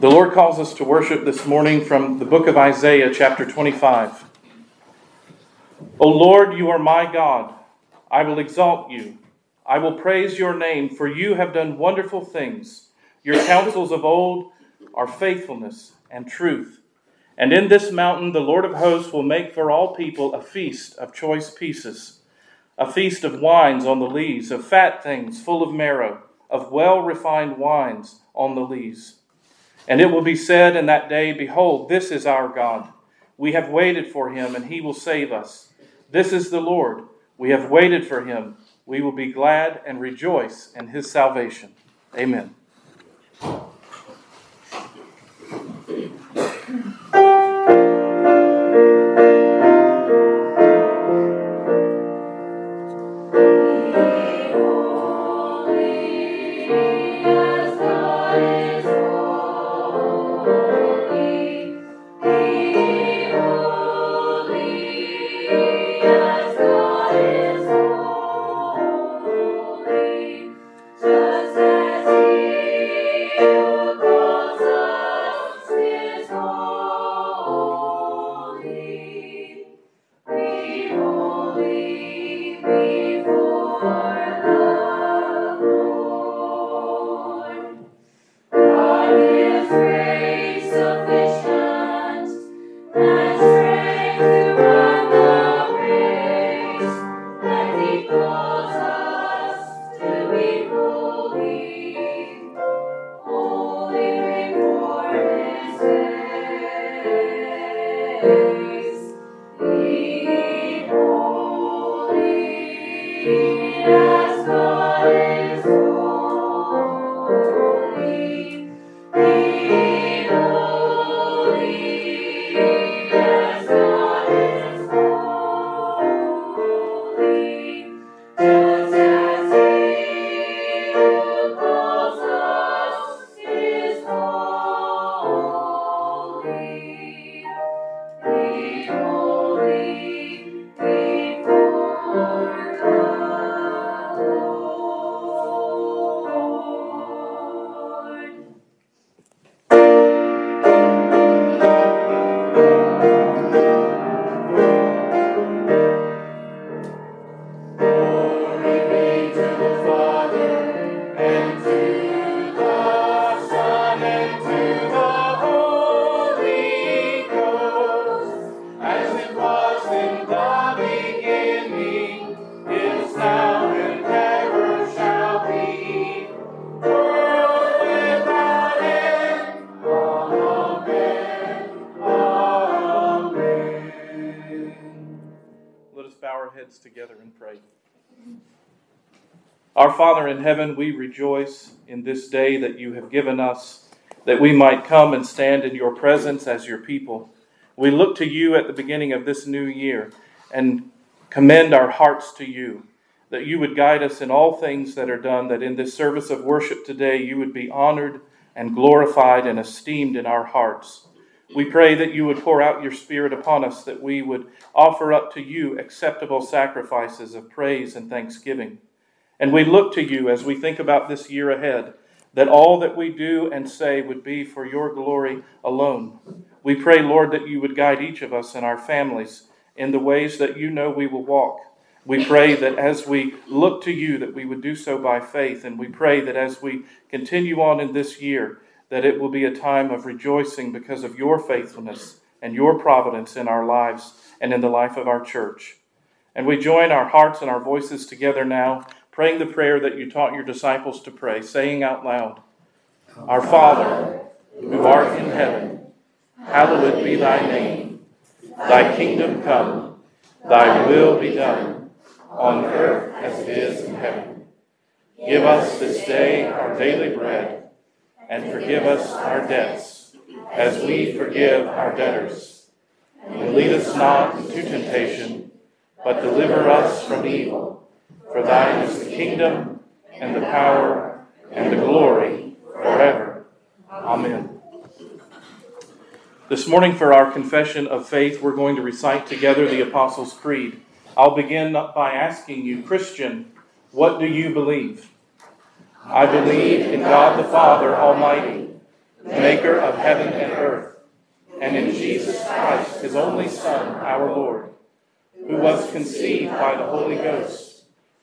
The Lord calls us to worship this morning from the book of Isaiah, chapter 25. O Lord, you are my God. I will exalt you. I will praise your name, for you have done wonderful things. Your counsels of old are faithfulness and truth. And in this mountain, the Lord of hosts will make for all people a feast of choice pieces, a feast of wines on the lees, of fat things full of marrow, of well refined wines on the lees. And it will be said in that day, Behold, this is our God. We have waited for him, and he will save us. This is the Lord. We have waited for him. We will be glad and rejoice in his salvation. Amen. In heaven, we rejoice in this day that you have given us, that we might come and stand in your presence as your people. We look to you at the beginning of this new year and commend our hearts to you, that you would guide us in all things that are done, that in this service of worship today you would be honored and glorified and esteemed in our hearts. We pray that you would pour out your Spirit upon us, that we would offer up to you acceptable sacrifices of praise and thanksgiving. And we look to you as we think about this year ahead, that all that we do and say would be for your glory alone. We pray, Lord, that you would guide each of us and our families in the ways that you know we will walk. We pray that as we look to you, that we would do so by faith. And we pray that as we continue on in this year, that it will be a time of rejoicing because of your faithfulness and your providence in our lives and in the life of our church. And we join our hearts and our voices together now praying the prayer that you taught your disciples to pray, saying out loud, Our Father, who art in heaven, hallowed be thy name. Thy kingdom come, thy will be done, on earth as it is in heaven. Give us this day our daily bread, and forgive us our debts, as we forgive our debtors. And lead us not into temptation, but deliver us from evil. For thine is the kingdom, and the power, and the glory, forever. Amen. This morning, for our confession of faith, we're going to recite together the Apostles' Creed. I'll begin by asking you, Christian, what do you believe? I believe in God the Father Almighty, maker of heaven and earth, and in Jesus Christ, his only Son, our Lord, who was conceived by the Holy Ghost,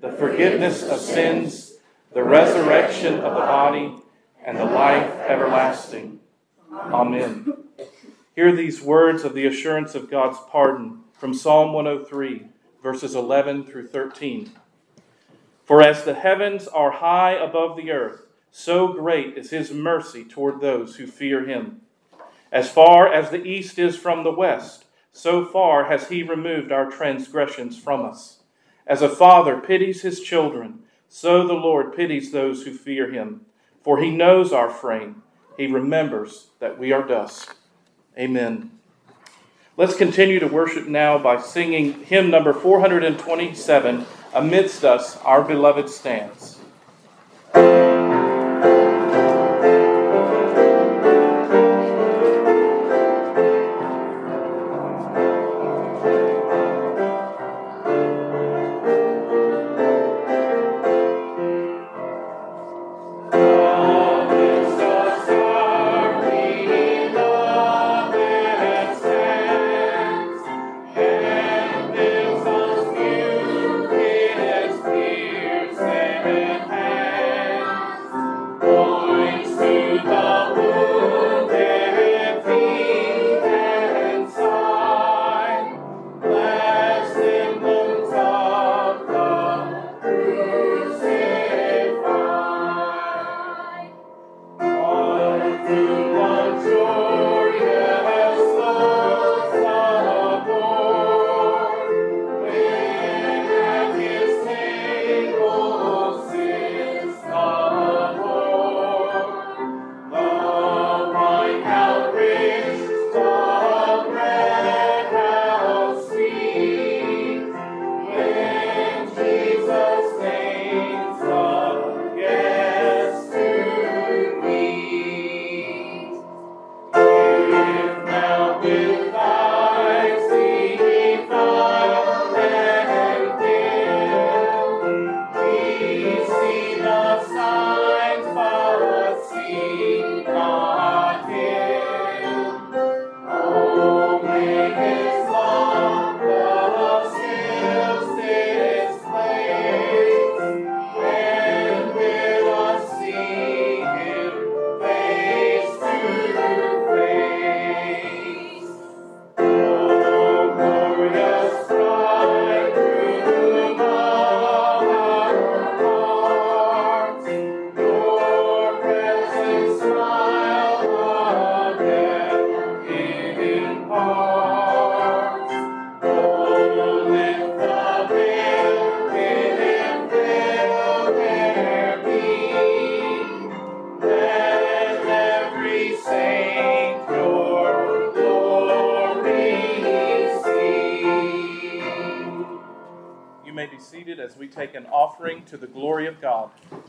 the forgiveness of sins, the resurrection of the body, and the life everlasting. Amen. Hear these words of the assurance of God's pardon from Psalm 103, verses 11 through 13. For as the heavens are high above the earth, so great is his mercy toward those who fear him. As far as the east is from the west, so far has he removed our transgressions from us. As a father pities his children, so the Lord pities those who fear him. For he knows our frame, he remembers that we are dust. Amen. Let's continue to worship now by singing hymn number 427, Amidst Us, Our Beloved Stands.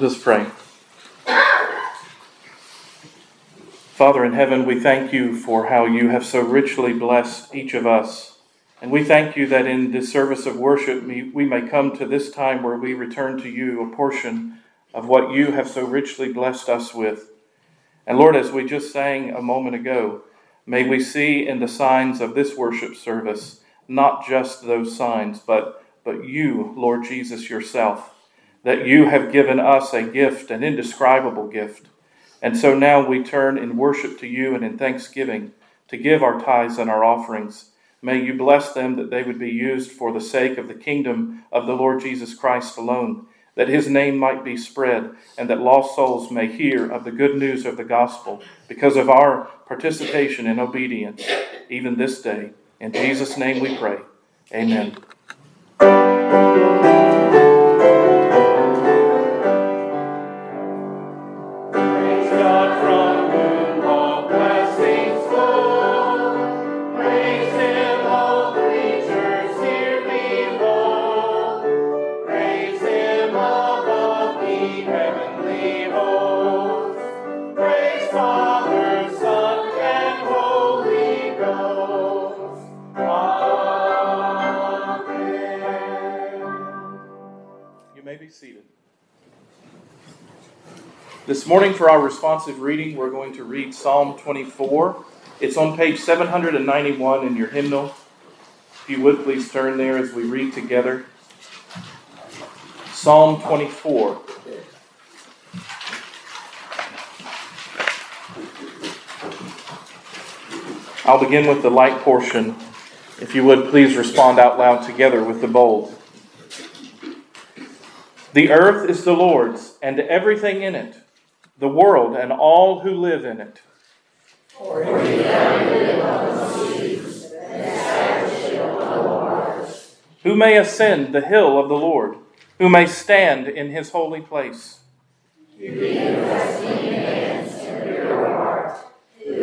Let us pray. Father in heaven, we thank you for how you have so richly blessed each of us. And we thank you that in this service of worship, we may come to this time where we return to you a portion of what you have so richly blessed us with. And Lord, as we just sang a moment ago, may we see in the signs of this worship service not just those signs, but, but you, Lord Jesus, yourself, that you have given us a gift, an indescribable gift and so now we turn in worship to you and in thanksgiving to give our tithes and our offerings. May you bless them that they would be used for the sake of the kingdom of the Lord Jesus Christ alone, that his name might be spread, and that lost souls may hear of the good news of the gospel because of our participation in obedience, even this day. In Jesus' name we pray. Amen. This morning, for our responsive reading, we're going to read Psalm 24. It's on page 791 in your hymnal. If you would please turn there as we read together. Psalm 24. I'll begin with the light portion. If you would please respond out loud together with the bold. The earth is the Lord's, and everything in it the world and all who live in it. Who may ascend the hill of the Lord? Who may stand in his holy place? Who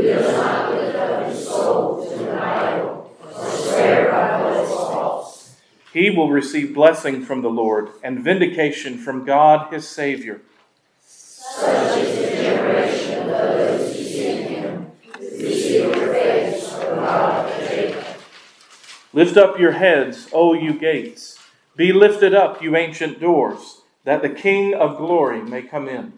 does not lift up his soul to an idol, or swear by what is false. He will receive blessing from the Lord and vindication from God his Savior. Such is the generation of those who seek him, who seek your face, O God of Jacob. Lift up your heads, O you gates. Be lifted up, you ancient doors, that the King of glory may come in.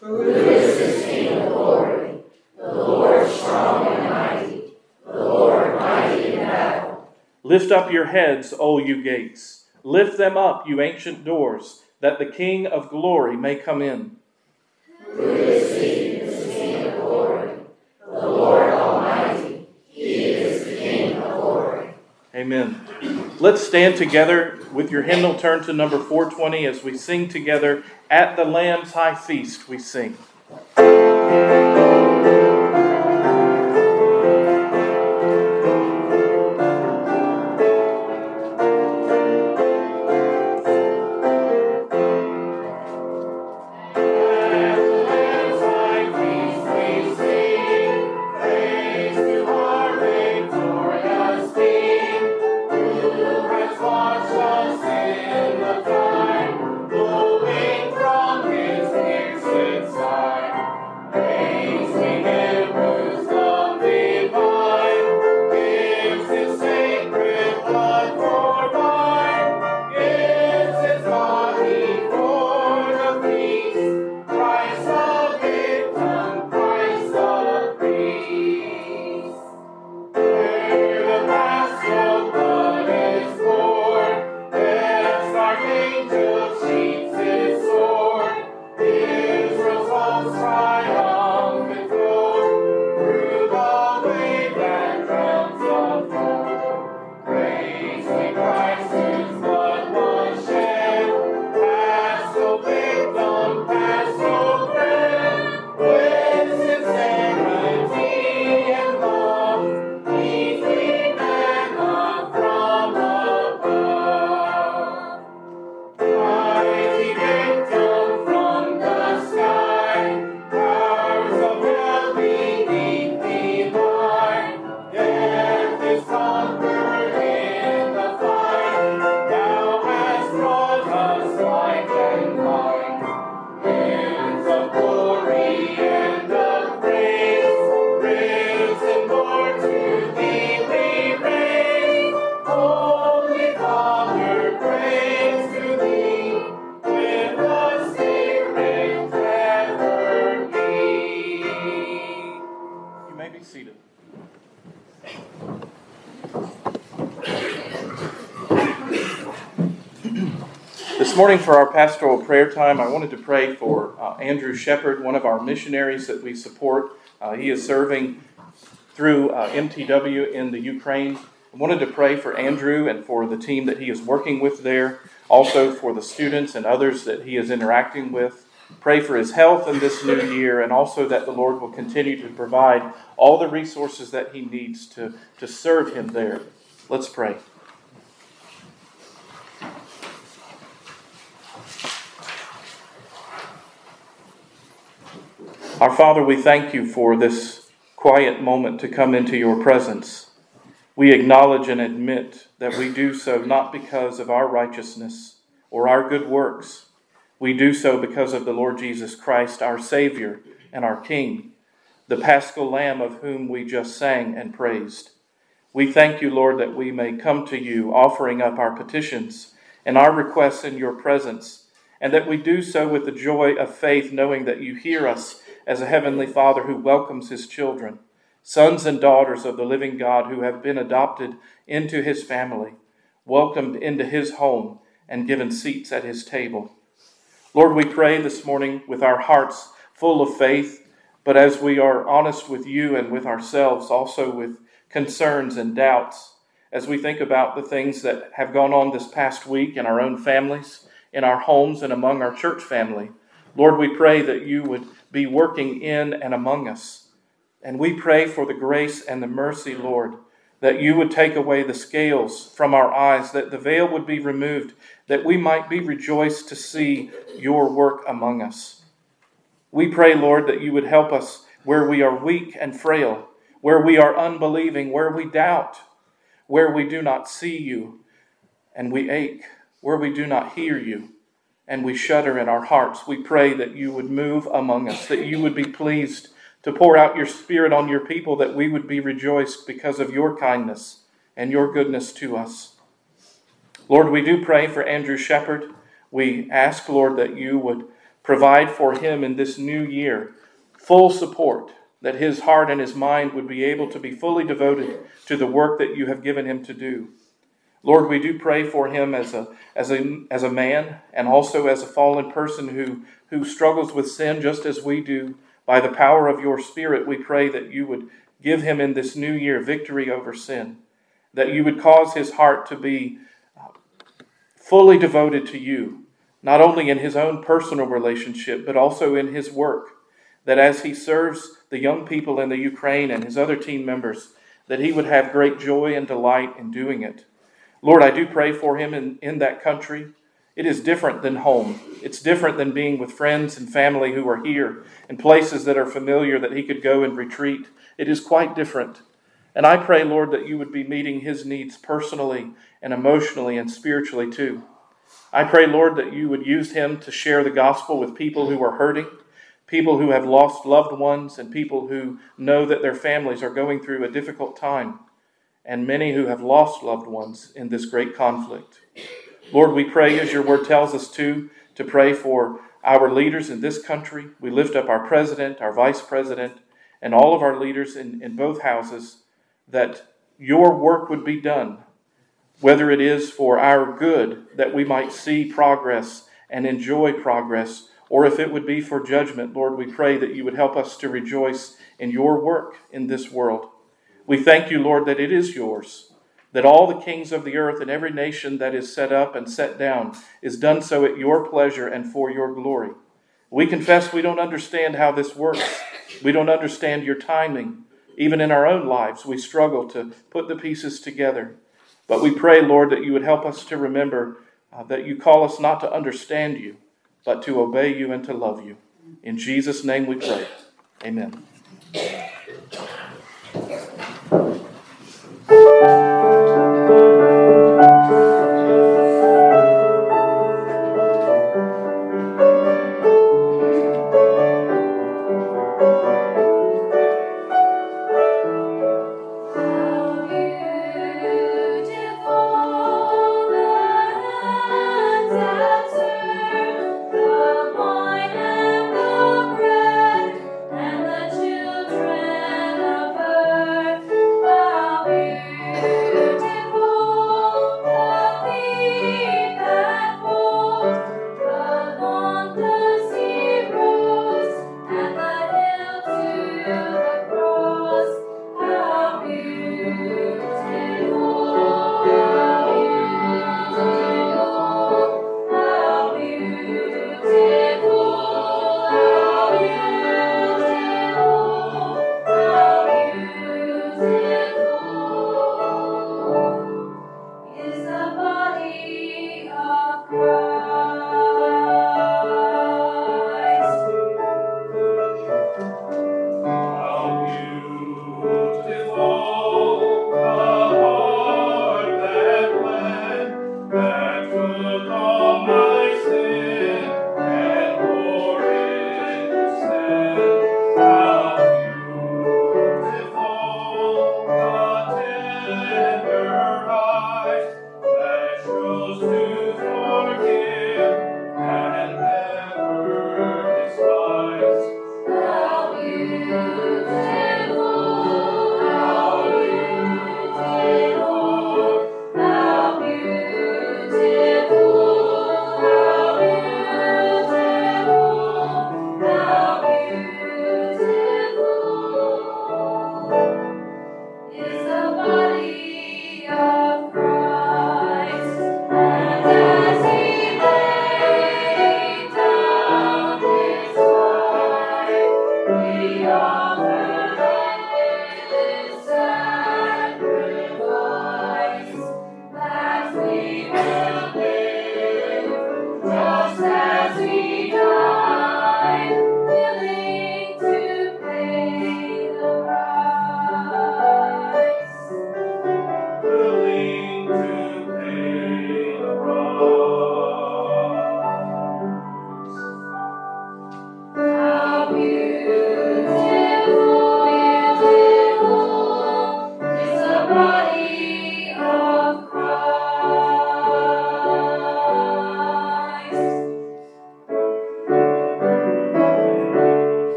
Who is this King of glory? The Lord strong and mighty, the Lord mighty in battle. Lift up your heads, O you gates. Lift them up, you ancient doors, that the King of glory may come in. Amen. Let's stand together with your hymnal turned to number 420 as we sing together, At the Lamb's High Feast, we sing. This morning, for our pastoral prayer time, I wanted to pray for uh, Andrew Shepard, one of our missionaries that we support. Uh, he is serving through uh, MTW in the Ukraine. I wanted to pray for Andrew and for the team that he is working with there, also for the students and others that he is interacting with. Pray for his health in this new year, and also that the Lord will continue to provide all the resources that he needs to, to serve him there. Let's pray. Our Father, we thank you for this quiet moment to come into your presence. We acknowledge and admit that we do so not because of our righteousness or our good works. We do so because of the Lord Jesus Christ, our Savior and our King, the paschal Lamb of whom we just sang and praised. We thank you, Lord, that we may come to you offering up our petitions and our requests in your presence, and that we do so with the joy of faith, knowing that you hear us as a heavenly Father who welcomes his children, sons and daughters of the living God who have been adopted into his family, welcomed into his home, and given seats at his table. Lord, we pray this morning with our hearts full of faith, but as we are honest with you and with ourselves, also with concerns and doubts, as we think about the things that have gone on this past week in our own families, in our homes, and among our church family. Lord, we pray that you would be working in and among us. And we pray for the grace and the mercy, Lord, that you would take away the scales from our eyes, that the veil would be removed, that we might be rejoiced to see your work among us. We pray, Lord, that you would help us where we are weak and frail, where we are unbelieving, where we doubt, where we do not see you and we ache, where we do not hear you and we shudder in our hearts. We pray that you would move among us, that you would be pleased to pour out your Spirit on your people, that we would be rejoiced because of your kindness and your goodness to us. Lord, we do pray for Andrew Shepard. We ask, Lord, that you would provide for him in this new year full support, that his heart and his mind would be able to be fully devoted to the work that you have given him to do. Lord, we do pray for him as a, as a, as a man and also as a fallen person who, who struggles with sin just as we do. By the power of your Spirit, we pray that you would give him in this new year victory over sin, that you would cause his heart to be uh, fully devoted to you, not only in his own personal relationship, but also in his work. That as he serves the young people in the Ukraine and his other team members, that he would have great joy and delight in doing it. Lord, I do pray for him in, in that country. It is different than home. It's different than being with friends and family who are here in places that are familiar that he could go and retreat. It is quite different. And I pray, Lord, that you would be meeting his needs personally and emotionally and spiritually too. I pray, Lord, that you would use him to share the gospel with people who are hurting, people who have lost loved ones, and people who know that their families are going through a difficult time and many who have lost loved ones in this great conflict. Lord, we pray, as your word tells us to, to pray for our leaders in this country. We lift up our president, our vice president, and all of our leaders in, in both houses that your work would be done, whether it is for our good, that we might see progress and enjoy progress, or if it would be for judgment, Lord, we pray that you would help us to rejoice in your work in this world. We thank you, Lord, that it is yours, that all the kings of the earth and every nation that is set up and set down is done so at your pleasure and for your glory. We confess we don't understand how this works. We don't understand your timing. Even in our own lives, we struggle to put the pieces together. But we pray, Lord, that you would help us to remember uh, that you call us not to understand you, but to obey you and to love you. In Jesus' name we pray. Amen. Thank you.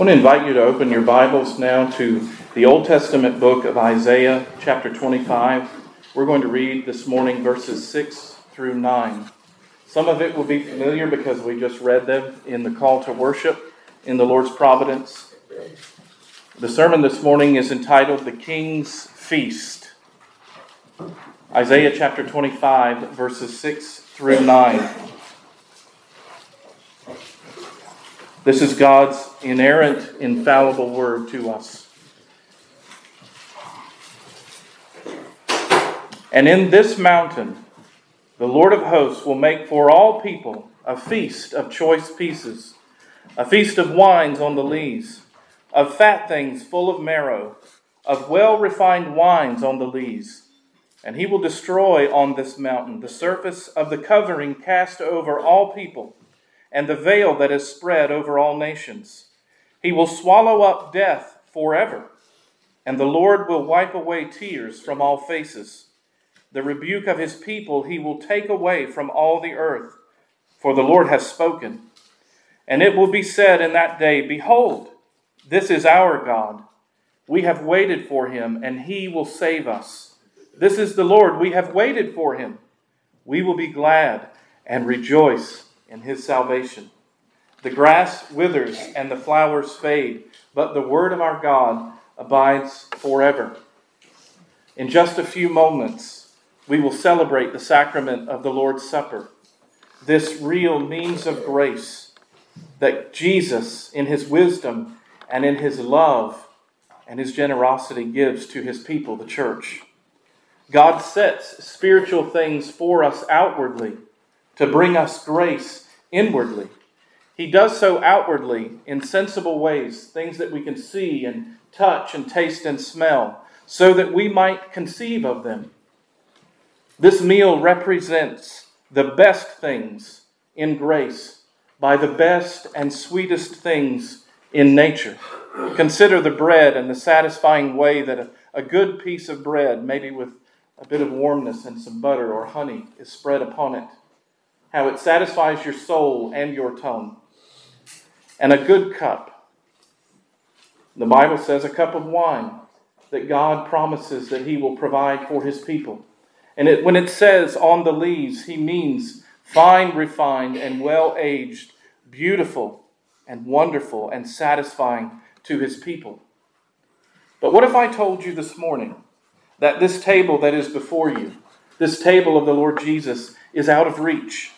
I want to invite you to open your Bibles now to the Old Testament book of Isaiah, chapter 25. We're going to read this morning verses 6 through 9. Some of it will be familiar because we just read them in the call to worship in the Lord's providence. The sermon this morning is entitled The King's Feast. Isaiah chapter 25, verses 6 through 9. This is God's inerrant, infallible word to us. And in this mountain, the Lord of hosts will make for all people a feast of choice pieces, a feast of wines on the lees, of fat things full of marrow, of well refined wines on the lees. And he will destroy on this mountain the surface of the covering cast over all people and the veil that is spread over all nations. He will swallow up death forever, and the Lord will wipe away tears from all faces. The rebuke of his people he will take away from all the earth, for the Lord has spoken. And it will be said in that day, Behold, this is our God. We have waited for him, and he will save us. This is the Lord. We have waited for him. We will be glad and rejoice in his salvation. The grass withers and the flowers fade, but the word of our God abides forever. In just a few moments, we will celebrate the sacrament of the Lord's Supper, this real means of grace that Jesus, in his wisdom and in his love and his generosity, gives to his people, the church. God sets spiritual things for us outwardly to bring us grace inwardly. He does so outwardly in sensible ways, things that we can see and touch and taste and smell, so that we might conceive of them. This meal represents the best things in grace by the best and sweetest things in nature. Consider the bread and the satisfying way that a, a good piece of bread, maybe with a bit of warmness and some butter or honey, is spread upon it how it satisfies your soul and your tongue. And a good cup. The Bible says a cup of wine that God promises that He will provide for His people. And it, when it says on the lees, He means fine, refined, and well aged, beautiful, and wonderful, and satisfying to His people. But what if I told you this morning that this table that is before you, this table of the Lord Jesus, is out of reach?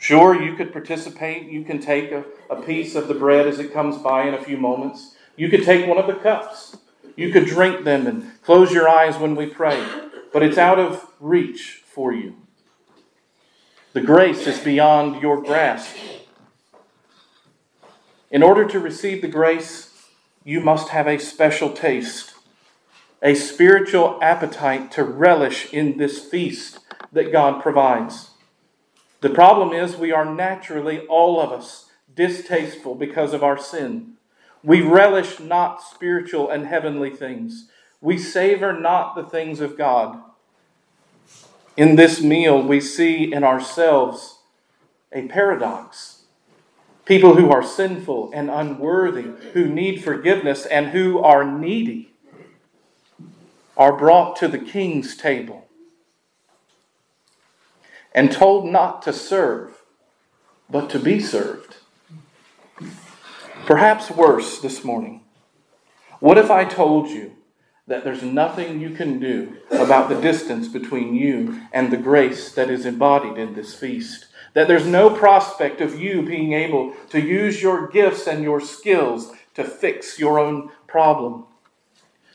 Sure, you could participate. You can take a, a piece of the bread as it comes by in a few moments. You could take one of the cups. You could drink them and close your eyes when we pray. But it's out of reach for you. The grace is beyond your grasp. In order to receive the grace, you must have a special taste, a spiritual appetite to relish in this feast that God provides. The problem is, we are naturally, all of us, distasteful because of our sin. We relish not spiritual and heavenly things. We savor not the things of God. In this meal, we see in ourselves a paradox. People who are sinful and unworthy, who need forgiveness, and who are needy, are brought to the king's table and told not to serve, but to be served. Perhaps worse this morning. What if I told you that there's nothing you can do about the distance between you and the grace that is embodied in this feast? That there's no prospect of you being able to use your gifts and your skills to fix your own problem?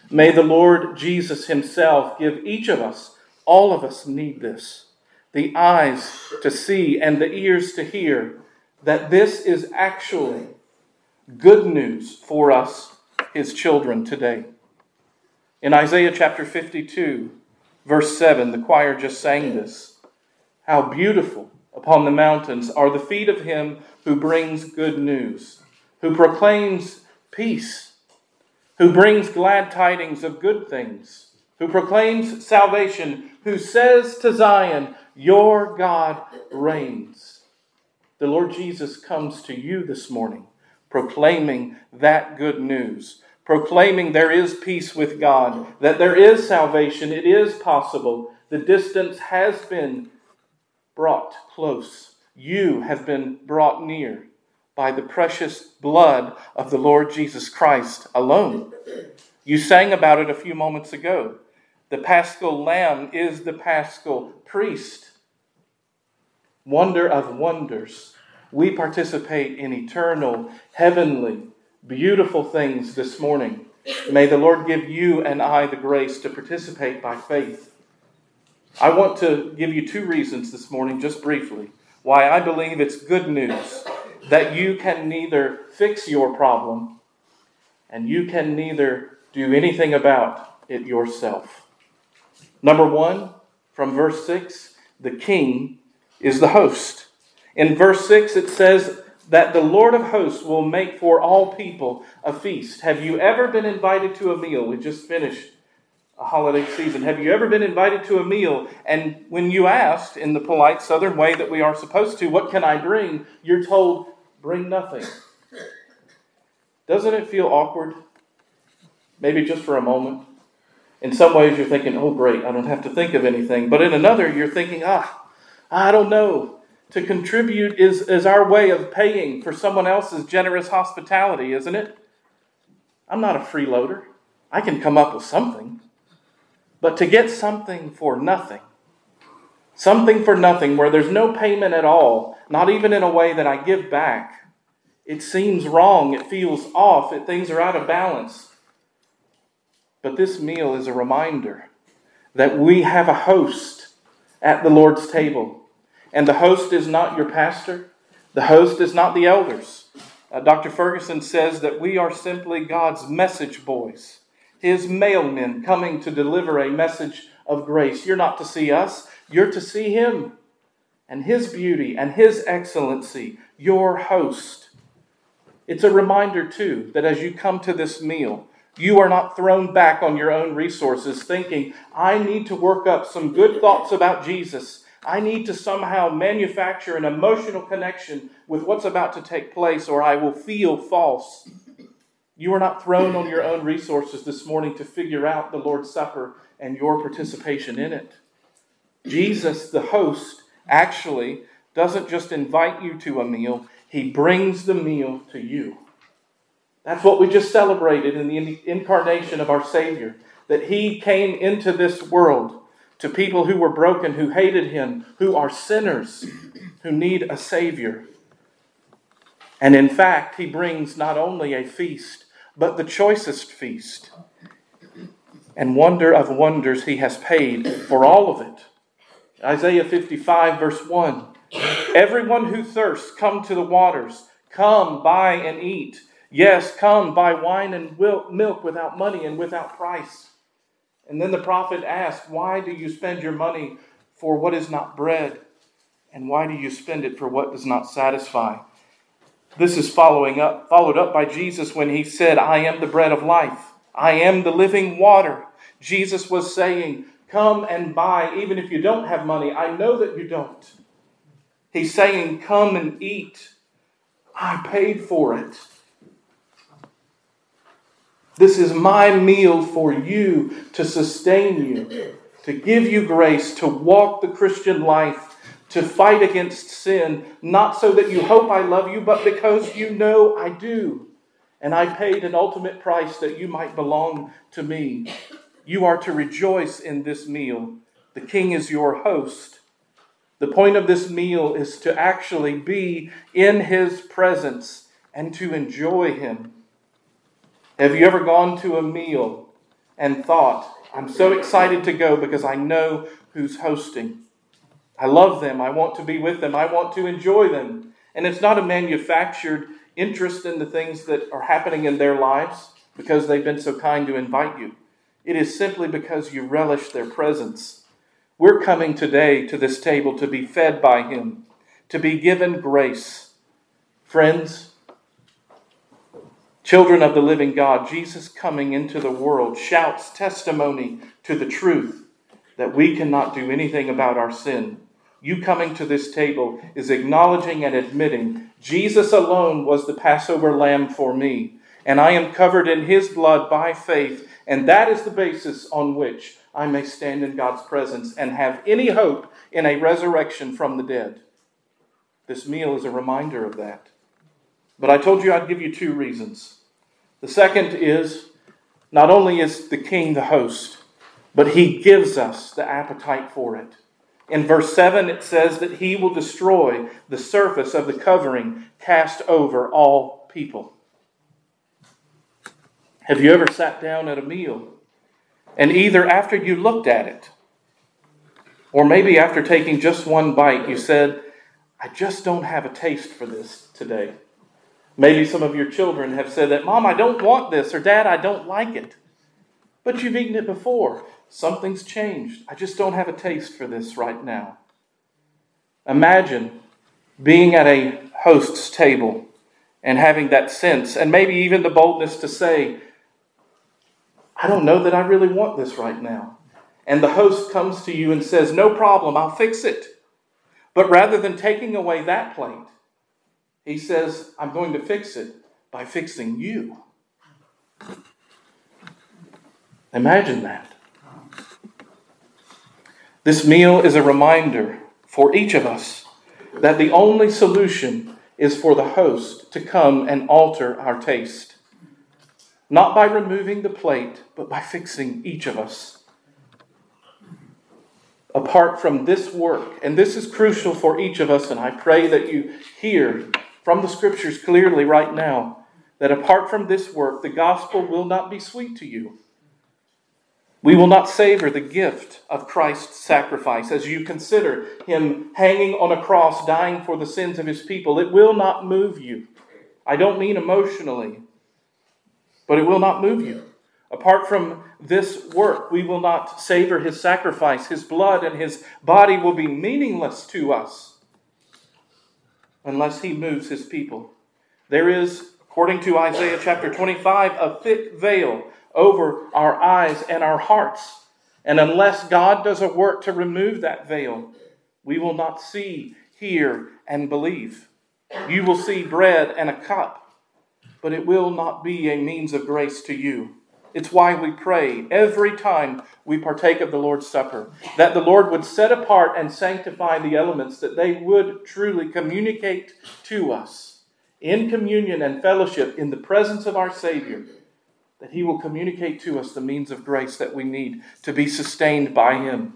May the Lord Jesus Himself give each of us, all of us need this the eyes to see and the ears to hear that this is actually good news for us, his children, today. In Isaiah chapter 52, verse 7, the choir just sang this. How beautiful upon the mountains are the feet of him who brings good news, who proclaims peace, who brings glad tidings of good things, who proclaims salvation, who says to Zion, your God reigns. The Lord Jesus comes to you this morning proclaiming that good news, proclaiming there is peace with God, that there is salvation, it is possible. The distance has been brought close. You have been brought near by the precious blood of the Lord Jesus Christ alone. You sang about it a few moments ago. The paschal lamb is the paschal priest. Wonder of wonders. We participate in eternal, heavenly, beautiful things this morning. May the Lord give you and I the grace to participate by faith. I want to give you two reasons this morning, just briefly, why I believe it's good news that you can neither fix your problem and you can neither do anything about it yourself. Number one, from verse 6, the king is the host. In verse 6, it says that the Lord of hosts will make for all people a feast. Have you ever been invited to a meal? We just finished a holiday season. Have you ever been invited to a meal and when you asked in the polite southern way that we are supposed to, what can I bring? You're told, bring nothing. Doesn't it feel awkward? Maybe just for a moment. In some ways, you're thinking, oh, great, I don't have to think of anything. But in another, you're thinking, ah, I don't know. To contribute is, is our way of paying for someone else's generous hospitality, isn't it? I'm not a freeloader. I can come up with something. But to get something for nothing, something for nothing where there's no payment at all, not even in a way that I give back, it seems wrong, it feels off, it, things are out of balance. But this meal is a reminder that we have a host at the Lord's table. And the host is not your pastor, the host is not the elders. Uh, Dr. Ferguson says that we are simply God's message boys, his mailmen coming to deliver a message of grace. You're not to see us, you're to see him and his beauty and his excellency, your host. It's a reminder, too, that as you come to this meal, you are not thrown back on your own resources thinking, I need to work up some good thoughts about Jesus. I need to somehow manufacture an emotional connection with what's about to take place, or I will feel false. You are not thrown on your own resources this morning to figure out the Lord's Supper and your participation in it. Jesus, the host, actually doesn't just invite you to a meal, he brings the meal to you. That's what we just celebrated in the incarnation of our Savior, that he came into this world to people who were broken, who hated him, who are sinners, who need a Savior. And in fact, he brings not only a feast, but the choicest feast. And wonder of wonders, he has paid for all of it. Isaiah 55, verse 1. Everyone who thirsts, come to the waters. Come, buy and eat. Yes, come, buy wine and milk without money and without price. And then the prophet asked, Why do you spend your money for what is not bread? And why do you spend it for what does not satisfy? This is following up, followed up by Jesus when he said, I am the bread of life. I am the living water. Jesus was saying, Come and buy, even if you don't have money. I know that you don't. He's saying, Come and eat. I paid for it. This is my meal for you to sustain you, to give you grace, to walk the Christian life, to fight against sin, not so that you hope I love you, but because you know I do. And I paid an ultimate price that you might belong to me. You are to rejoice in this meal. The king is your host. The point of this meal is to actually be in his presence and to enjoy him. Have you ever gone to a meal and thought, I'm so excited to go because I know who's hosting? I love them. I want to be with them. I want to enjoy them. And it's not a manufactured interest in the things that are happening in their lives because they've been so kind to invite you. It is simply because you relish their presence. We're coming today to this table to be fed by Him, to be given grace. Friends, children of the living God, Jesus coming into the world shouts testimony to the truth that we cannot do anything about our sin. You coming to this table is acknowledging and admitting Jesus alone was the Passover lamb for me, and I am covered in his blood by faith, and that is the basis on which I may stand in God's presence and have any hope in a resurrection from the dead. This meal is a reminder of that. But I told you I'd give you two reasons. The second is not only is the king the host, but he gives us the appetite for it. In verse 7, it says that he will destroy the surface of the covering cast over all people. Have you ever sat down at a meal and either after you looked at it, or maybe after taking just one bite, you said, I just don't have a taste for this today? Maybe some of your children have said that, Mom, I don't want this, or Dad, I don't like it. But you've eaten it before. Something's changed. I just don't have a taste for this right now. Imagine being at a host's table and having that sense, and maybe even the boldness to say, I don't know that I really want this right now. And the host comes to you and says, No problem, I'll fix it. But rather than taking away that plate, he says, I'm going to fix it by fixing you. Imagine that. This meal is a reminder for each of us that the only solution is for the host to come and alter our taste. Not by removing the plate, but by fixing each of us. Apart from this work, and this is crucial for each of us, and I pray that you hear from the scriptures clearly right now that apart from this work, the gospel will not be sweet to you. We will not savor the gift of Christ's sacrifice as you consider him hanging on a cross, dying for the sins of his people. It will not move you. I don't mean emotionally, but it will not move you. Apart from this work, we will not savor his sacrifice. His blood and his body will be meaningless to us unless he moves his people. There is, according to Isaiah chapter 25, a thick veil over our eyes and our hearts. And unless God does a work to remove that veil, we will not see, hear, and believe. You will see bread and a cup, but it will not be a means of grace to you. It's why we pray every time we partake of the Lord's Supper that the Lord would set apart and sanctify the elements, that they would truly communicate to us in communion and fellowship in the presence of our Savior that He will communicate to us the means of grace that we need to be sustained by Him.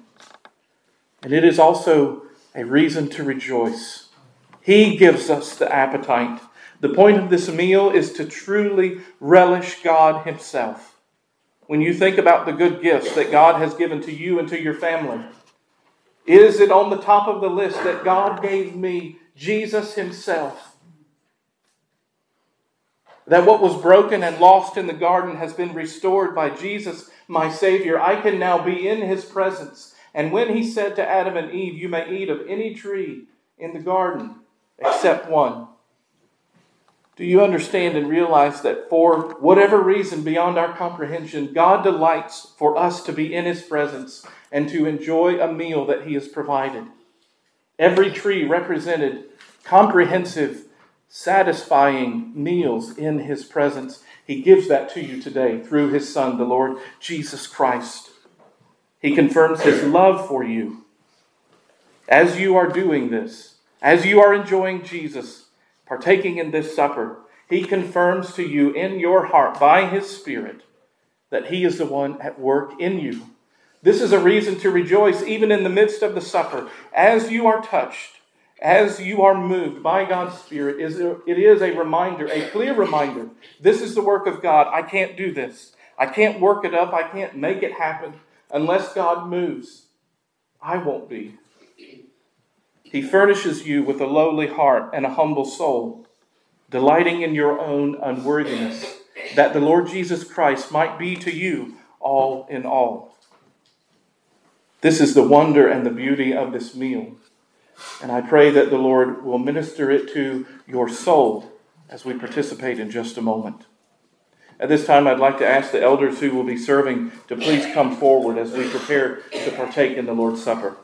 And it is also a reason to rejoice. He gives us the appetite. The point of this meal is to truly relish God Himself. When you think about the good gifts that God has given to you and to your family, is it on the top of the list that God gave me Jesus Himself? That what was broken and lost in the garden has been restored by Jesus, my Savior. I can now be in His presence. And when He said to Adam and Eve, You may eat of any tree in the garden except one. Do you understand and realize that for whatever reason beyond our comprehension, God delights for us to be in His presence and to enjoy a meal that He has provided? Every tree represented comprehensive satisfying meals in His presence. He gives that to you today through His Son, the Lord Jesus Christ. He confirms His love for you. As you are doing this, as you are enjoying Jesus, partaking in this supper, He confirms to you in your heart by His Spirit that He is the one at work in you. This is a reason to rejoice even in the midst of the supper as you are touched as you are moved by God's Spirit, it is a reminder, a clear reminder. This is the work of God. I can't do this. I can't work it up. I can't make it happen unless God moves. I won't be. He furnishes you with a lowly heart and a humble soul, delighting in your own unworthiness, that the Lord Jesus Christ might be to you all in all. This is the wonder and the beauty of this meal. And I pray that the Lord will minister it to your soul as we participate in just a moment. At this time, I'd like to ask the elders who will be serving to please come forward as we prepare to partake in the Lord's Supper.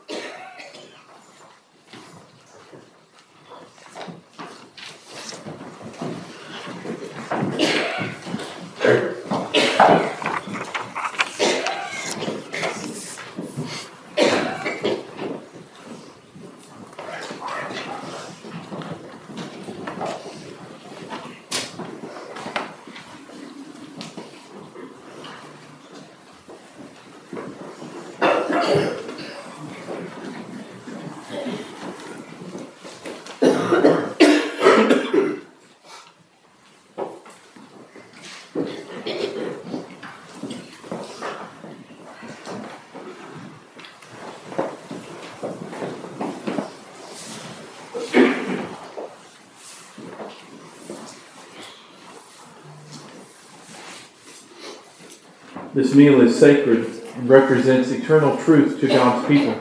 This meal is sacred and represents eternal truth to God's people.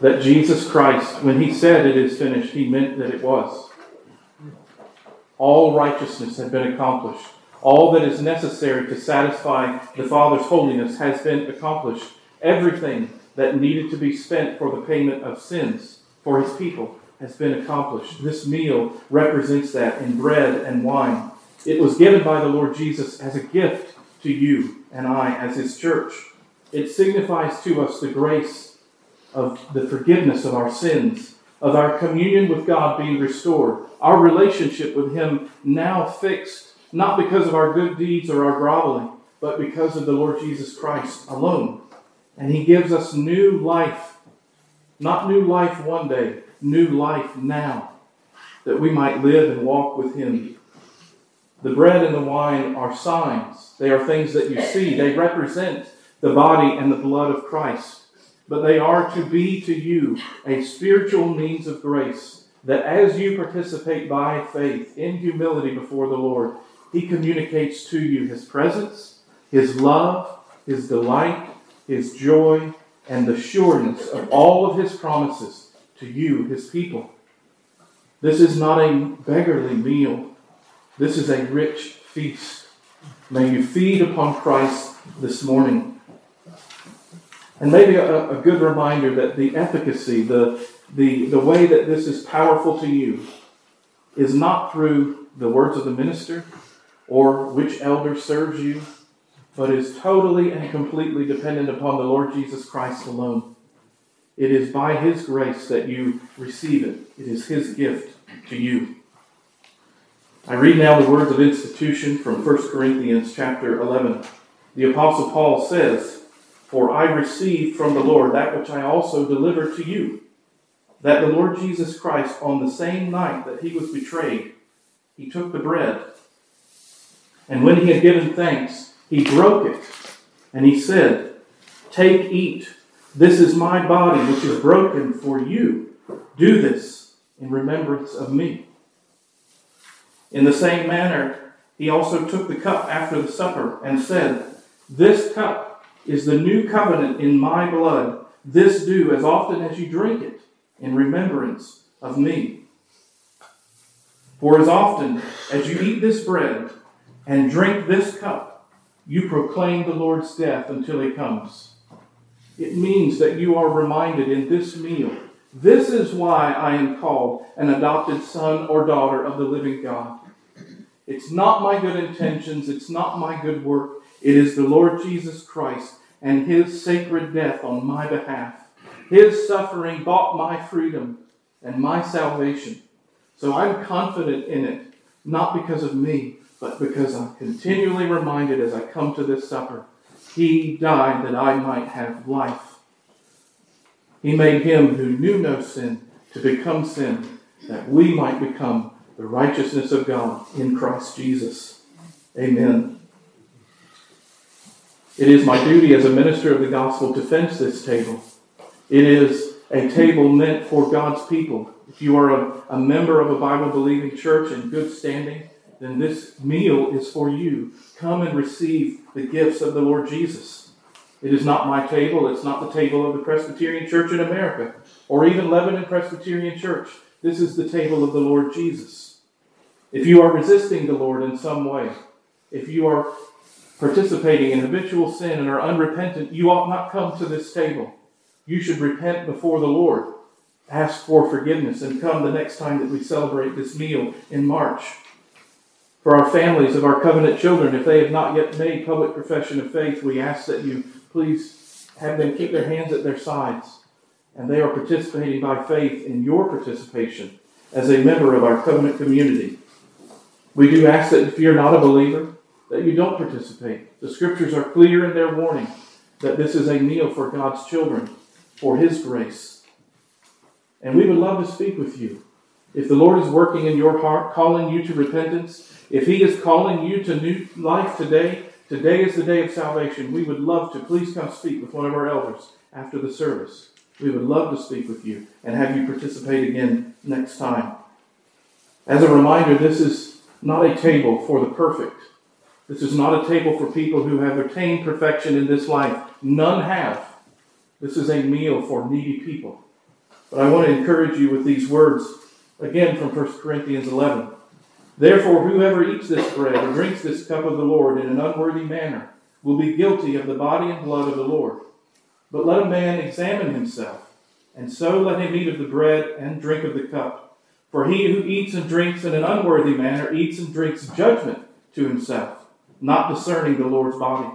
That Jesus Christ, when he said it is finished, he meant that it was. All righteousness had been accomplished. All that is necessary to satisfy the Father's holiness has been accomplished. Everything that needed to be spent for the payment of sins for his people has been accomplished. This meal represents that in bread and wine. It was given by the Lord Jesus as a gift to you and I as his church. It signifies to us the grace of the forgiveness of our sins, of our communion with God being restored, our relationship with him now fixed, not because of our good deeds or our groveling, but because of the Lord Jesus Christ alone. And he gives us new life, not new life one day, new life now, that we might live and walk with him. The bread and the wine are signs. They are things that you see. They represent the body and the blood of Christ. But they are to be to you a spiritual means of grace that as you participate by faith in humility before the Lord, He communicates to you His presence, His love, His delight, His joy, and the sureness of all of His promises to you, His people. This is not a beggarly meal. This is a rich feast. May you feed upon Christ this morning. And maybe a, a, good reminder that the efficacy, the, the, the way that this is powerful to you, is not through the words of the minister or which elder serves you, but is totally and completely dependent upon the Lord Jesus Christ alone. It is by His grace that you receive it, it is His gift to you. I read now the words of institution from 1 Corinthians chapter 11. The Apostle Paul says, For I received from the Lord that which I also delivered to you, that the Lord Jesus Christ, on the same night that he was betrayed, he took the bread, and when he had given thanks, he broke it, and he said, Take, eat, this is my body which is broken for you. Do this in remembrance of me. In the same manner, he also took the cup after the supper and said, This cup is the new covenant in my blood. This do as often as you drink it in remembrance of me. For as often as you eat this bread and drink this cup, you proclaim the Lord's death until he comes. It means that you are reminded in this meal this is why I am called an adopted son or daughter of the living God. It's not my good intentions, it's not my good work. It is the Lord Jesus Christ and his sacred death on my behalf. His suffering bought my freedom and my salvation. So I'm confident in it, not because of me, but because I'm continually reminded as I come to this supper. He died that I might have life. He made him who knew no sin to become sin, that we might become the righteousness of God in Christ Jesus. Amen. It is my duty as a minister of the gospel to fence this table. It is a table meant for God's people. If you are a, a member of a Bible believing church in good standing, then this meal is for you. Come and receive the gifts of the Lord Jesus. It is not my table, it's not the table of the Presbyterian Church in America, or even Lebanon Presbyterian Church. This is the table of the Lord Jesus. If you are resisting the Lord in some way, if you are participating in habitual sin and are unrepentant, you ought not come to this table. You should repent before the Lord, ask for forgiveness, and come the next time that we celebrate this meal in March. For our families of our covenant children, if they have not yet made public profession of faith, we ask that you please have them keep their hands at their sides. And they are participating by faith in your participation as a member of our covenant community. We do ask that if you're not a believer, that you don't participate. The scriptures are clear in their warning that this is a meal for God's children, for His grace. And we would love to speak with you. If the Lord is working in your heart, calling you to repentance, if He is calling you to new life today, today is the day of salvation. We would love to. Please come speak with one of our elders after the service. We would love to speak with you and have you participate again next time. As a reminder, this is not a table for the perfect. This is not a table for people who have attained perfection in this life. None have. This is a meal for needy people. But I want to encourage you with these words again from 1 Corinthians 11. Therefore, whoever eats this bread or drinks this cup of the Lord in an unworthy manner will be guilty of the body and blood of the Lord. But let a man examine himself, and so let him eat of the bread and drink of the cup. For he who eats and drinks in an unworthy manner eats and drinks judgment to himself, not discerning the Lord's body.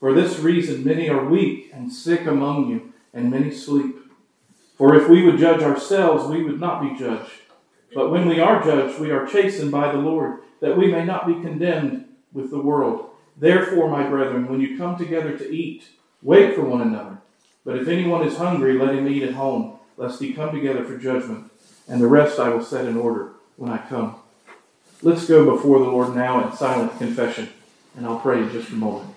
For this reason, many are weak and sick among you, and many sleep. For if we would judge ourselves, we would not be judged. But when we are judged, we are chastened by the Lord, that we may not be condemned with the world. Therefore, my brethren, when you come together to eat, wait for one another. But if anyone is hungry, let him eat at home, lest he come together for judgment. And the rest I will set in order when I come. Let's go before the Lord now in silent confession, and I'll pray in just a moment.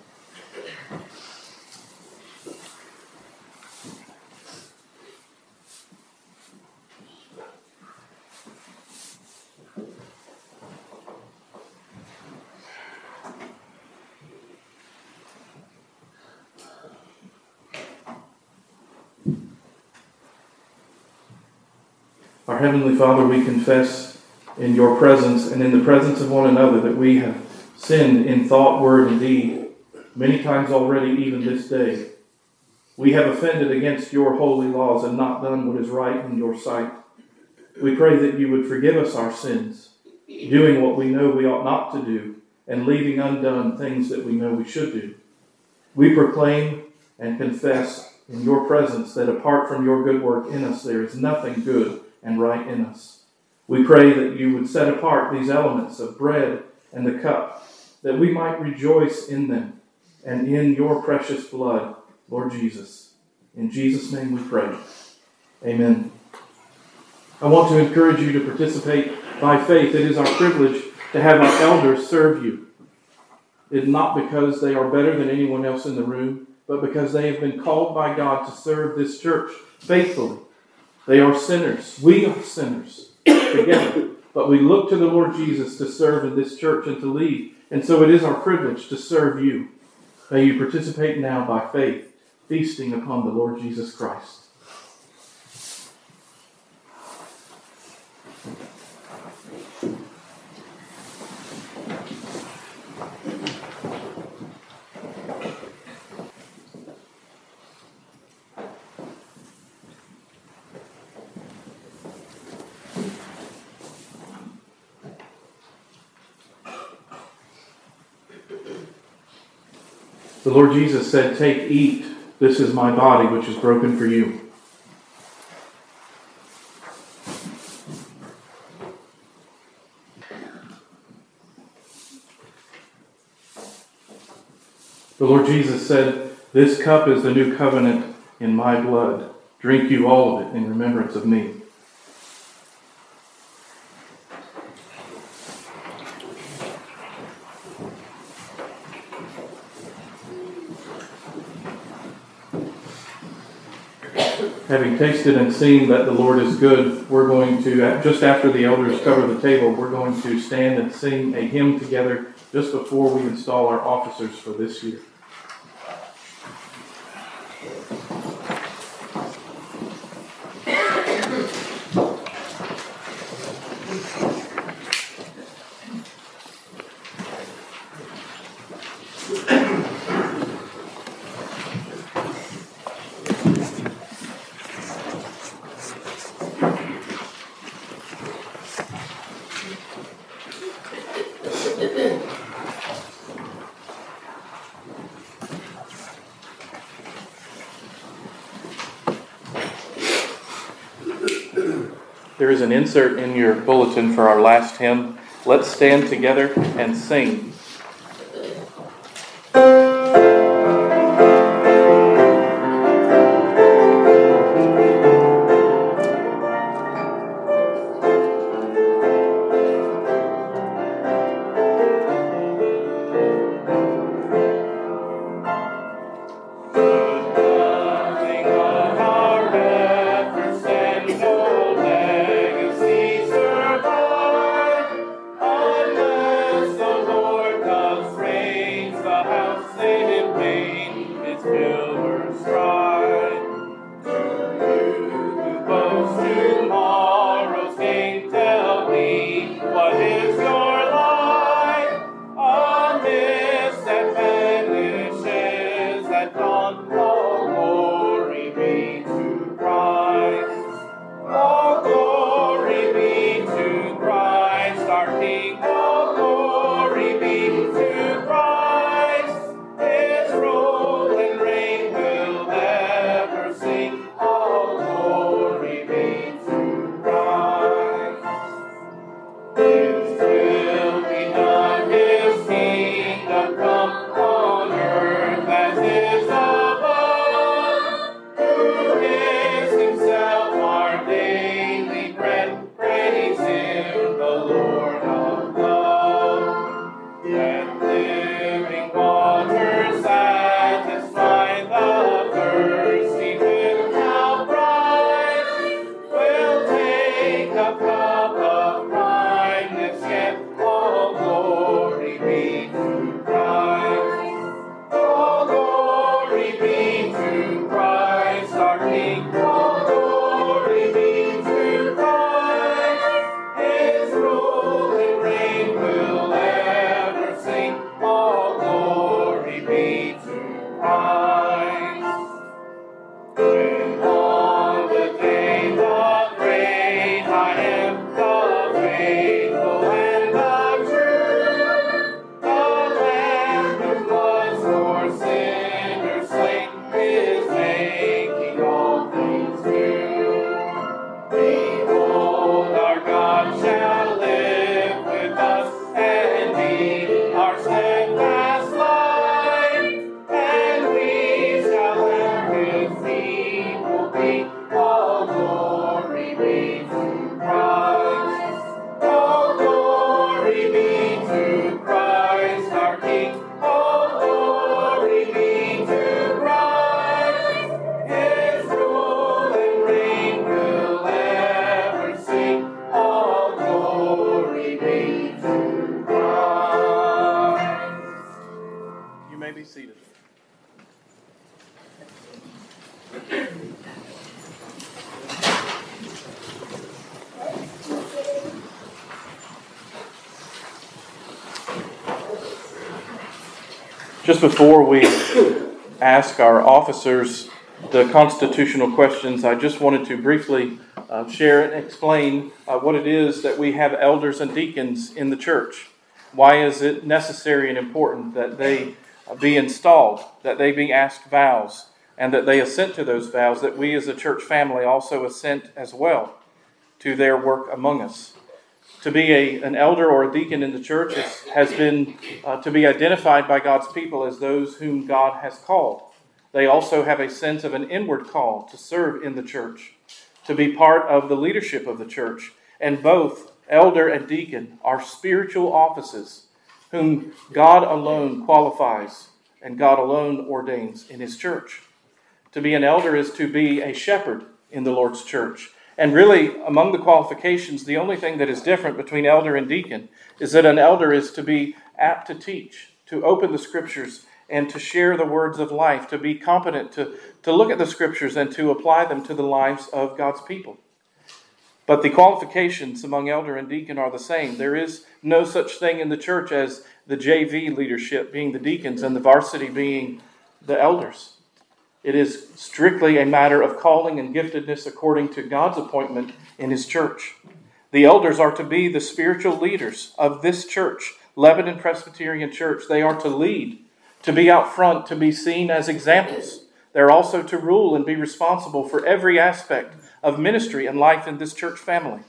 Our Heavenly Father, we confess in your presence and in the presence of one another that we have sinned in thought, word, and deed, many times already, even this day. We have offended against your holy laws and not done what is right in your sight. We pray that you would forgive us our sins, doing what we know we ought not to do, and leaving undone things that we know we should do. We proclaim and confess in your presence that apart from your good work in us, there is nothing good and right in us. We pray that you would set apart these elements of bread and the cup, that we might rejoice in them and in your precious blood, Lord Jesus. In Jesus' name we pray. Amen. I want to encourage you to participate by faith. It is our privilege to have our elders serve you. It is not because they are better than anyone else in the room, but because they have been called by God to serve this church faithfully they are sinners. We are sinners together. But we look to the Lord Jesus to serve in this church and to lead. And so it is our privilege to serve you. May you participate now by faith, feasting upon the Lord Jesus Christ. The Lord Jesus said, Take, eat. This is my body, which is broken for you. The Lord Jesus said, This cup is the new covenant in my blood. Drink you all of it in remembrance of me. Having tasted and seen that the Lord is good, we're going to, just after the elders cover the table, we're going to stand and sing a hymn together just before we install our officers for this year. There is an insert in your bulletin for our last hymn. Let's stand together and sing. Just before we ask our officers the constitutional questions, I just wanted to briefly uh, share and explain uh, what it is that we have elders and deacons in the church. Why is it necessary and important that they be installed, that they be asked vows, and that they assent to those vows, that we as a church family also assent as well to their work among us. To be a, an elder or a deacon in the church is, has been uh, to be identified by God's people as those whom God has called. They also have a sense of an inward call to serve in the church, to be part of the leadership of the church. And both elder and deacon are spiritual offices whom God alone qualifies and God alone ordains in his church. To be an elder is to be a shepherd in the Lord's church. And really, among the qualifications, the only thing that is different between elder and deacon is that an elder is to be apt to teach, to open the scriptures, and to share the words of life, to be competent to, to look at the scriptures and to apply them to the lives of God's people. But the qualifications among elder and deacon are the same. There is no such thing in the church as the JV leadership being the deacons and the varsity being the elders. It is strictly a matter of calling and giftedness according to God's appointment in His church. The elders are to be the spiritual leaders of this church, Lebanon Presbyterian Church. They are to lead, to be out front, to be seen as examples. They're also to rule and be responsible for every aspect of ministry and life in this church family.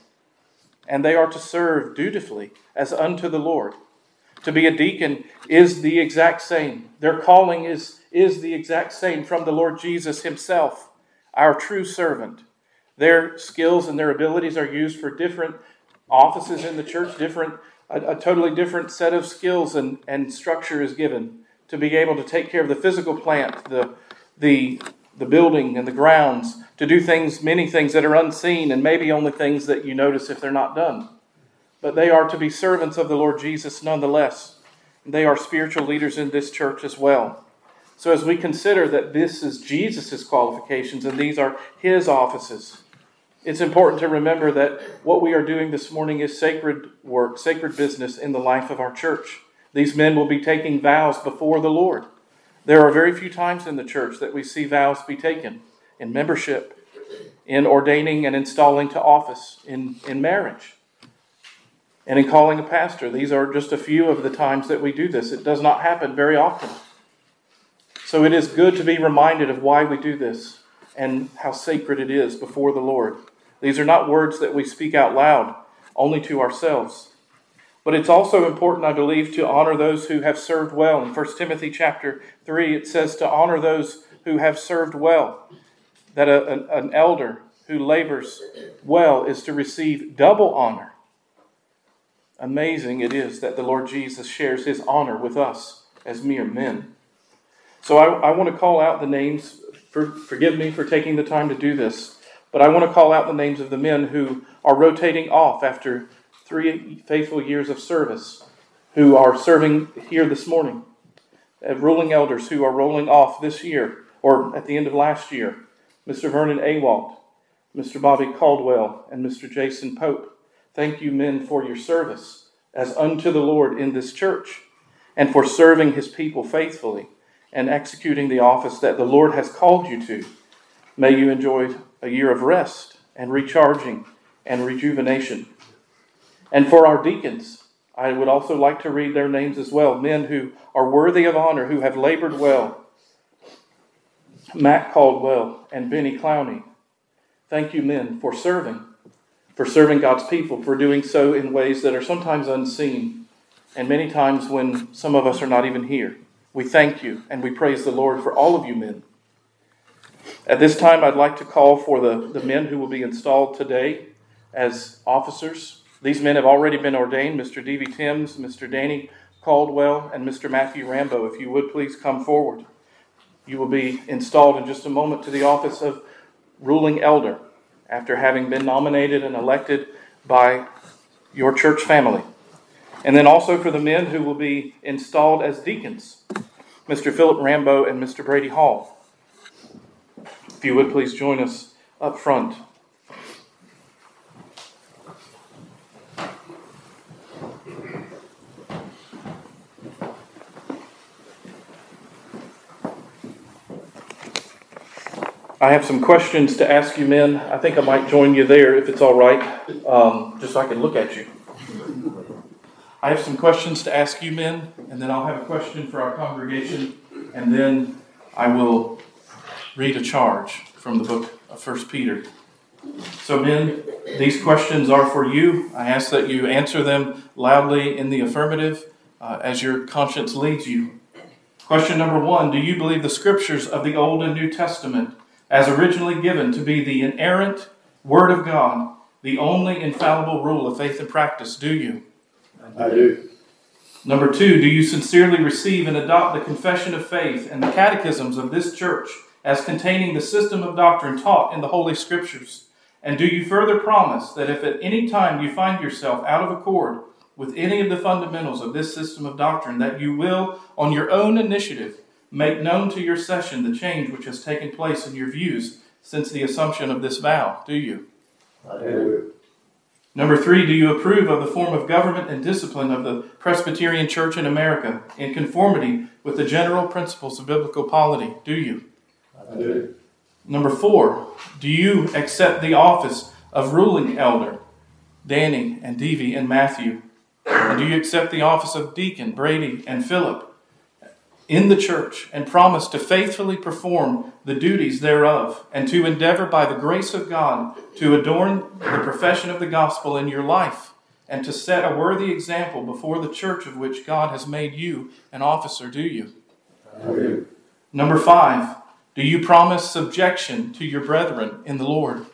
And they are to serve dutifully as unto the Lord. To be a deacon is the exact same. Their calling is, is the exact same from the Lord Jesus Himself, our true servant. Their skills and their abilities are used for different offices in the church, different, a, a totally different set of skills and, and structure is given to be able to take care of the physical plant, the, the, the building and the grounds, to do things, many things that are unseen, and maybe only things that you notice if they're not done but they are to be servants of the Lord Jesus nonetheless. They are spiritual leaders in this church as well. So, as we consider that this is Jesus' qualifications and these are his offices, it's important to remember that what we are doing this morning is sacred work, sacred business in the life of our church. These men will be taking vows before the Lord. There are very few times in the church that we see vows be taken in membership, in ordaining and installing to office, in, in marriage and in calling a pastor. These are just a few of the times that we do this. It does not happen very often. So it is good to be reminded of why we do this and how sacred it is before the Lord. These are not words that we speak out loud only to ourselves. But it's also important, I believe, to honor those who have served well. In 1 Timothy chapter 3, it says to honor those who have served well. That a, an, an elder who labors well is to receive double honor amazing it is that the Lord Jesus shares his honor with us as mere men. So I, I want to call out the names. For, forgive me for taking the time to do this, but I want to call out the names of the men who are rotating off after three faithful years of service, who are serving here this morning, uh, ruling elders who are rolling off this year or at the end of last year. Mr. Vernon Awalt, Mr. Bobby Caldwell, and Mr. Jason Pope. Thank you, men, for your service as unto the Lord in this church and for serving his people faithfully and executing the office that the Lord has called you to. May you enjoy a year of rest and recharging and rejuvenation. And for our deacons, I would also like to read their names as well men who are worthy of honor, who have labored well. Matt Caldwell and Benny Clowney. Thank you, men, for serving for serving God's people, for doing so in ways that are sometimes unseen, and many times when some of us are not even here. We thank you and we praise the Lord for all of you men. At this time, I'd like to call for the, the men who will be installed today as officers. These men have already been ordained Mr. D.V. Timms, Mr. Danny Caldwell, and Mr. Matthew Rambo. If you would please come forward. You will be installed in just a moment to the office of ruling elder after having been nominated and elected by your church family. And then also for the men who will be installed as deacons, Mr. Philip Rambo and Mr. Brady Hall. If you would please join us up front. I have some questions to ask you, men. I think I might join you there if it's all right, um, just so I can look at you. I have some questions to ask you, men, and then I'll have a question for our congregation, and then I will read a charge from the book of First Peter. So, men, these questions are for you. I ask that you answer them loudly in the affirmative uh, as your conscience leads you. Question number one Do you believe the scriptures of the Old and New Testament as originally given to be the inerrant Word of God, the only infallible rule of faith and practice, do you? I do. Number two, do you sincerely receive and adopt the confession of faith and the catechisms of this church as containing the system of doctrine taught in the Holy Scriptures? And do you further promise that if at any time you find yourself out of accord with any of the fundamentals of this system of doctrine, that you will, on your own initiative, make known to your session the change which has taken place in your views since the assumption of this vow, do you? I do. Number three, do you approve of the form of government and discipline of the Presbyterian Church in America in conformity with the general principles of biblical polity? Do you? I do. Number four, do you accept the office of ruling elder, Danny and Davy and Matthew? And do you accept the office of deacon, Brady and Philip? In the church and promise to faithfully perform the duties thereof and to endeavor by the grace of God to adorn the profession of the gospel in your life and to set a worthy example before the church of which God has made you an officer, do you? do. Number five, do you promise subjection to your brethren in the Lord?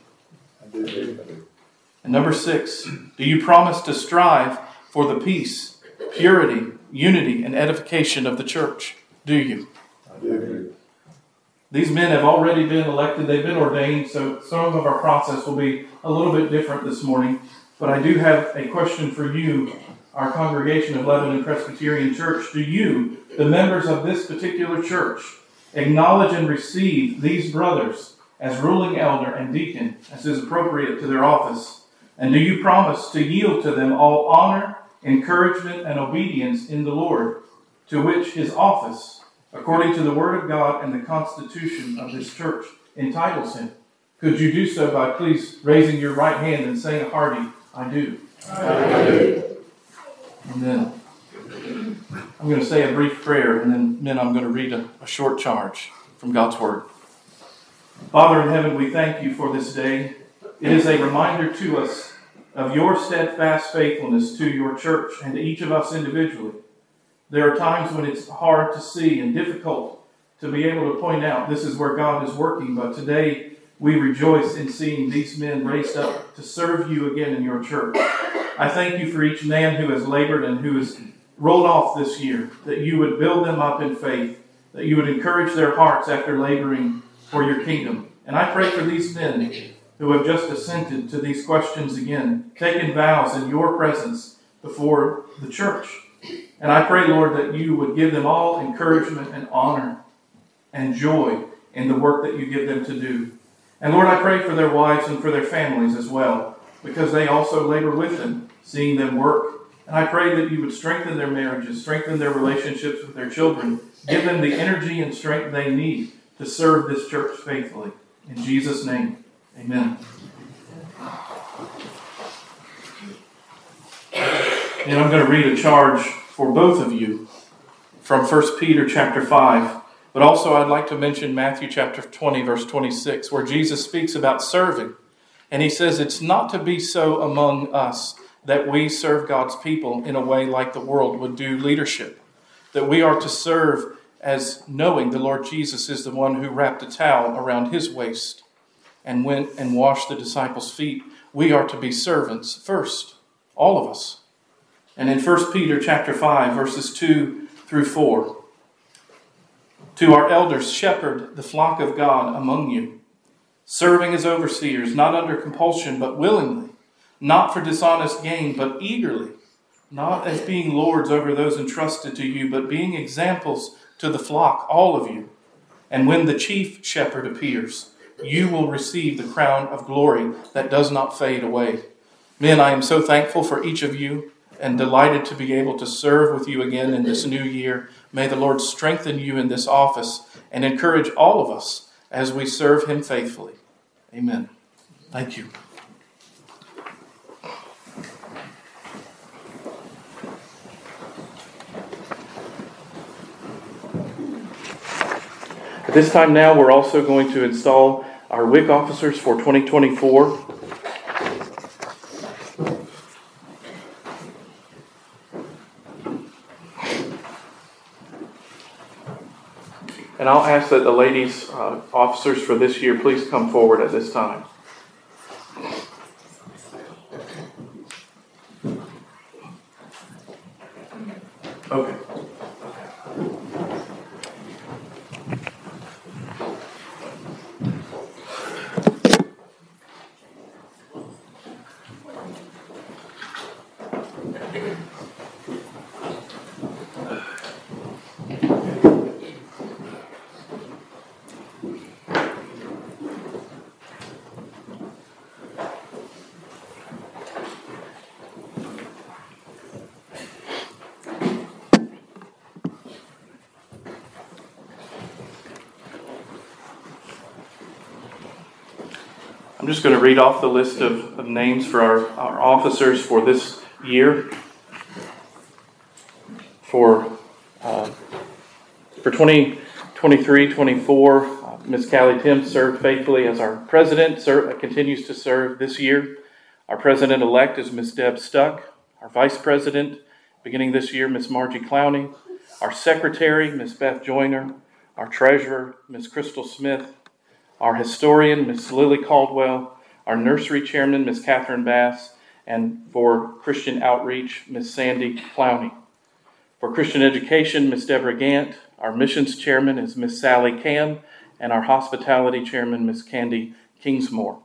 And number six, do you promise to strive for the peace, purity, unity, and edification of the church? Do you? I do. These men have already been elected, they've been ordained, so some of our process will be a little bit different this morning. But I do have a question for you, our congregation of Lebanon Presbyterian Church. Do you, the members of this particular church, acknowledge and receive these brothers as ruling elder and deacon, as is appropriate to their office? And do you promise to yield to them all honor, encouragement, and obedience in the Lord, to which his office according to the Word of God and the Constitution of this church, entitles him. Could you do so by please raising your right hand and saying a hearty, I do? I do. And then I'm going to say a brief prayer, and then, then I'm going to read a, a short charge from God's Word. Father in heaven, we thank you for this day. It is a reminder to us of your steadfast faithfulness to your church and to each of us individually. There are times when it's hard to see and difficult to be able to point out this is where God is working, but today we rejoice in seeing these men raised up to serve you again in your church. I thank you for each man who has labored and who has rolled off this year, that you would build them up in faith, that you would encourage their hearts after laboring for your kingdom. And I pray for these men who have just assented to these questions again, taken vows in your presence before the church. And I pray, Lord, that you would give them all encouragement and honor and joy in the work that you give them to do. And Lord, I pray for their wives and for their families as well, because they also labor with them, seeing them work. And I pray that you would strengthen their marriages, strengthen their relationships with their children, give them the energy and strength they need to serve this church faithfully. In Jesus' name, amen. And I'm going to read a charge for both of you from 1 Peter chapter 5. But also, I'd like to mention Matthew chapter 20, verse 26, where Jesus speaks about serving. And he says, It's not to be so among us that we serve God's people in a way like the world would do leadership. That we are to serve as knowing the Lord Jesus is the one who wrapped a towel around his waist and went and washed the disciples' feet. We are to be servants first, all of us. And in 1 Peter chapter 5 verses 2 through 4, to our elders shepherd the flock of God among you, serving as overseers, not under compulsion but willingly, not for dishonest gain but eagerly, not as being lords over those entrusted to you, but being examples to the flock, all of you. And when the chief shepherd appears, you will receive the crown of glory that does not fade away. Men, I am so thankful for each of you and delighted to be able to serve with you again in this new year. May the Lord strengthen you in this office and encourage all of us as we serve Him faithfully. Amen. Thank you. At this time now, we're also going to install our WIC officers for 2024. And I'll ask that the ladies, uh, officers for this year, please come forward at this time. Just going to read off the list of, of names for our, our officers for this year. For uh, for 2023 24, uh, Ms. Callie Tim served faithfully as our president, uh, continues to serve this year. Our president elect is Ms. Deb Stuck. Our vice president, beginning this year, Ms. Margie Clowney. Our secretary, Ms. Beth Joyner. Our treasurer, Ms. Crystal Smith our historian, Ms. Lily Caldwell, our nursery chairman, Ms. Catherine Bass, and for Christian outreach, Ms. Sandy Clowney. For Christian education, Ms. Deborah Gant. Our missions chairman is Ms. Sally Cam, and our hospitality chairman, Ms. Candy Kingsmore.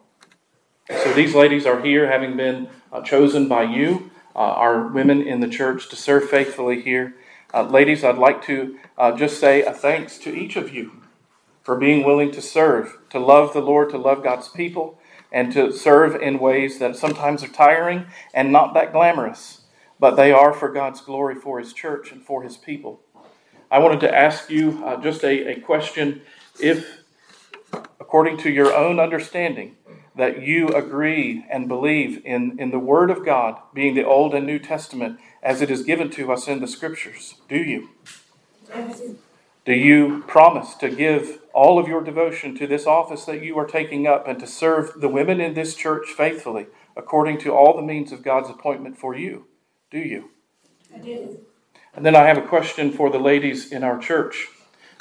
So these ladies are here having been uh, chosen by you, uh, our women in the church, to serve faithfully here. Uh, ladies, I'd like to uh, just say a thanks to each of you for being willing to serve, to love the Lord, to love God's people, and to serve in ways that sometimes are tiring and not that glamorous, but they are for God's glory, for His church, and for His people. I wanted to ask you uh, just a, a question if, according to your own understanding, that you agree and believe in, in the Word of God, being the Old and New Testament, as it is given to us in the Scriptures. Do you? Do you promise to give all of your devotion to this office that you are taking up and to serve the women in this church faithfully according to all the means of God's appointment for you? Do you? I do. And then I have a question for the ladies in our church.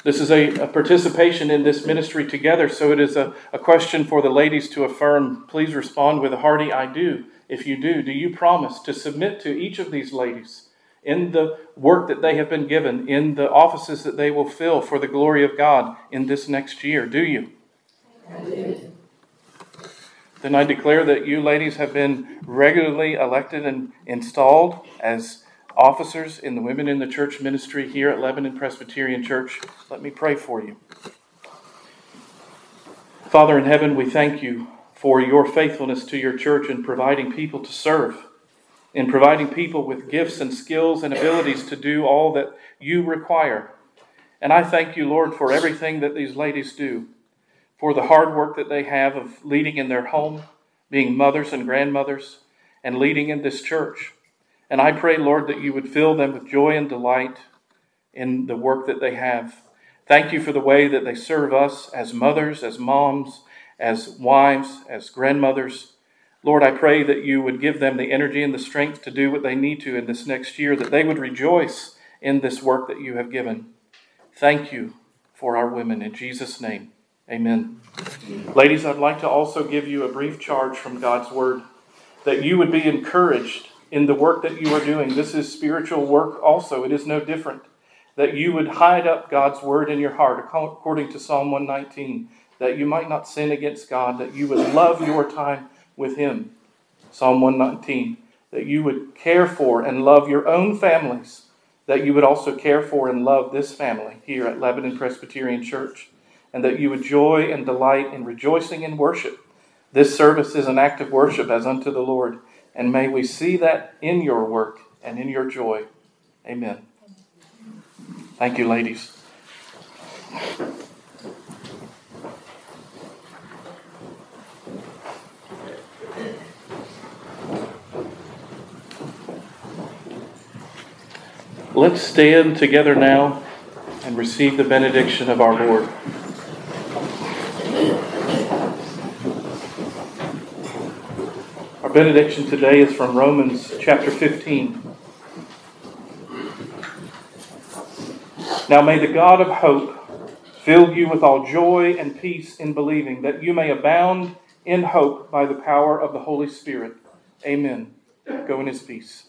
This is a, a participation in this ministry together, so it is a, a question for the ladies to affirm. Please respond with a hearty I do. If you do, do you promise to submit to each of these ladies? In the work that they have been given, in the offices that they will fill for the glory of God in this next year. Do you? Then I declare that you ladies have been regularly elected and installed as officers in the Women in the Church ministry here at Lebanon Presbyterian Church. Let me pray for you. Father in heaven, we thank you for your faithfulness to your church in providing people to serve in providing people with gifts and skills and abilities to do all that you require. And I thank you, Lord, for everything that these ladies do, for the hard work that they have of leading in their home, being mothers and grandmothers, and leading in this church. And I pray, Lord, that you would fill them with joy and delight in the work that they have. Thank you for the way that they serve us as mothers, as moms, as wives, as grandmothers Lord, I pray that you would give them the energy and the strength to do what they need to in this next year, that they would rejoice in this work that you have given. Thank you for our women. In Jesus' name, amen. Ladies, I'd like to also give you a brief charge from God's Word that you would be encouraged in the work that you are doing. This is spiritual work also, it is no different. That you would hide up God's Word in your heart, according to Psalm 119, that you might not sin against God, that you would love your time with Him. Psalm 119. That you would care for and love your own families, that you would also care for and love this family here at Lebanon Presbyterian Church, and that you would joy and delight in rejoicing in worship. This service is an act of worship as unto the Lord, and may we see that in your work and in your joy. Amen. Thank you, ladies. Let's stand together now and receive the benediction of our Lord. Our benediction today is from Romans chapter 15. Now may the God of hope fill you with all joy and peace in believing, that you may abound in hope by the power of the Holy Spirit. Amen. Go in his peace.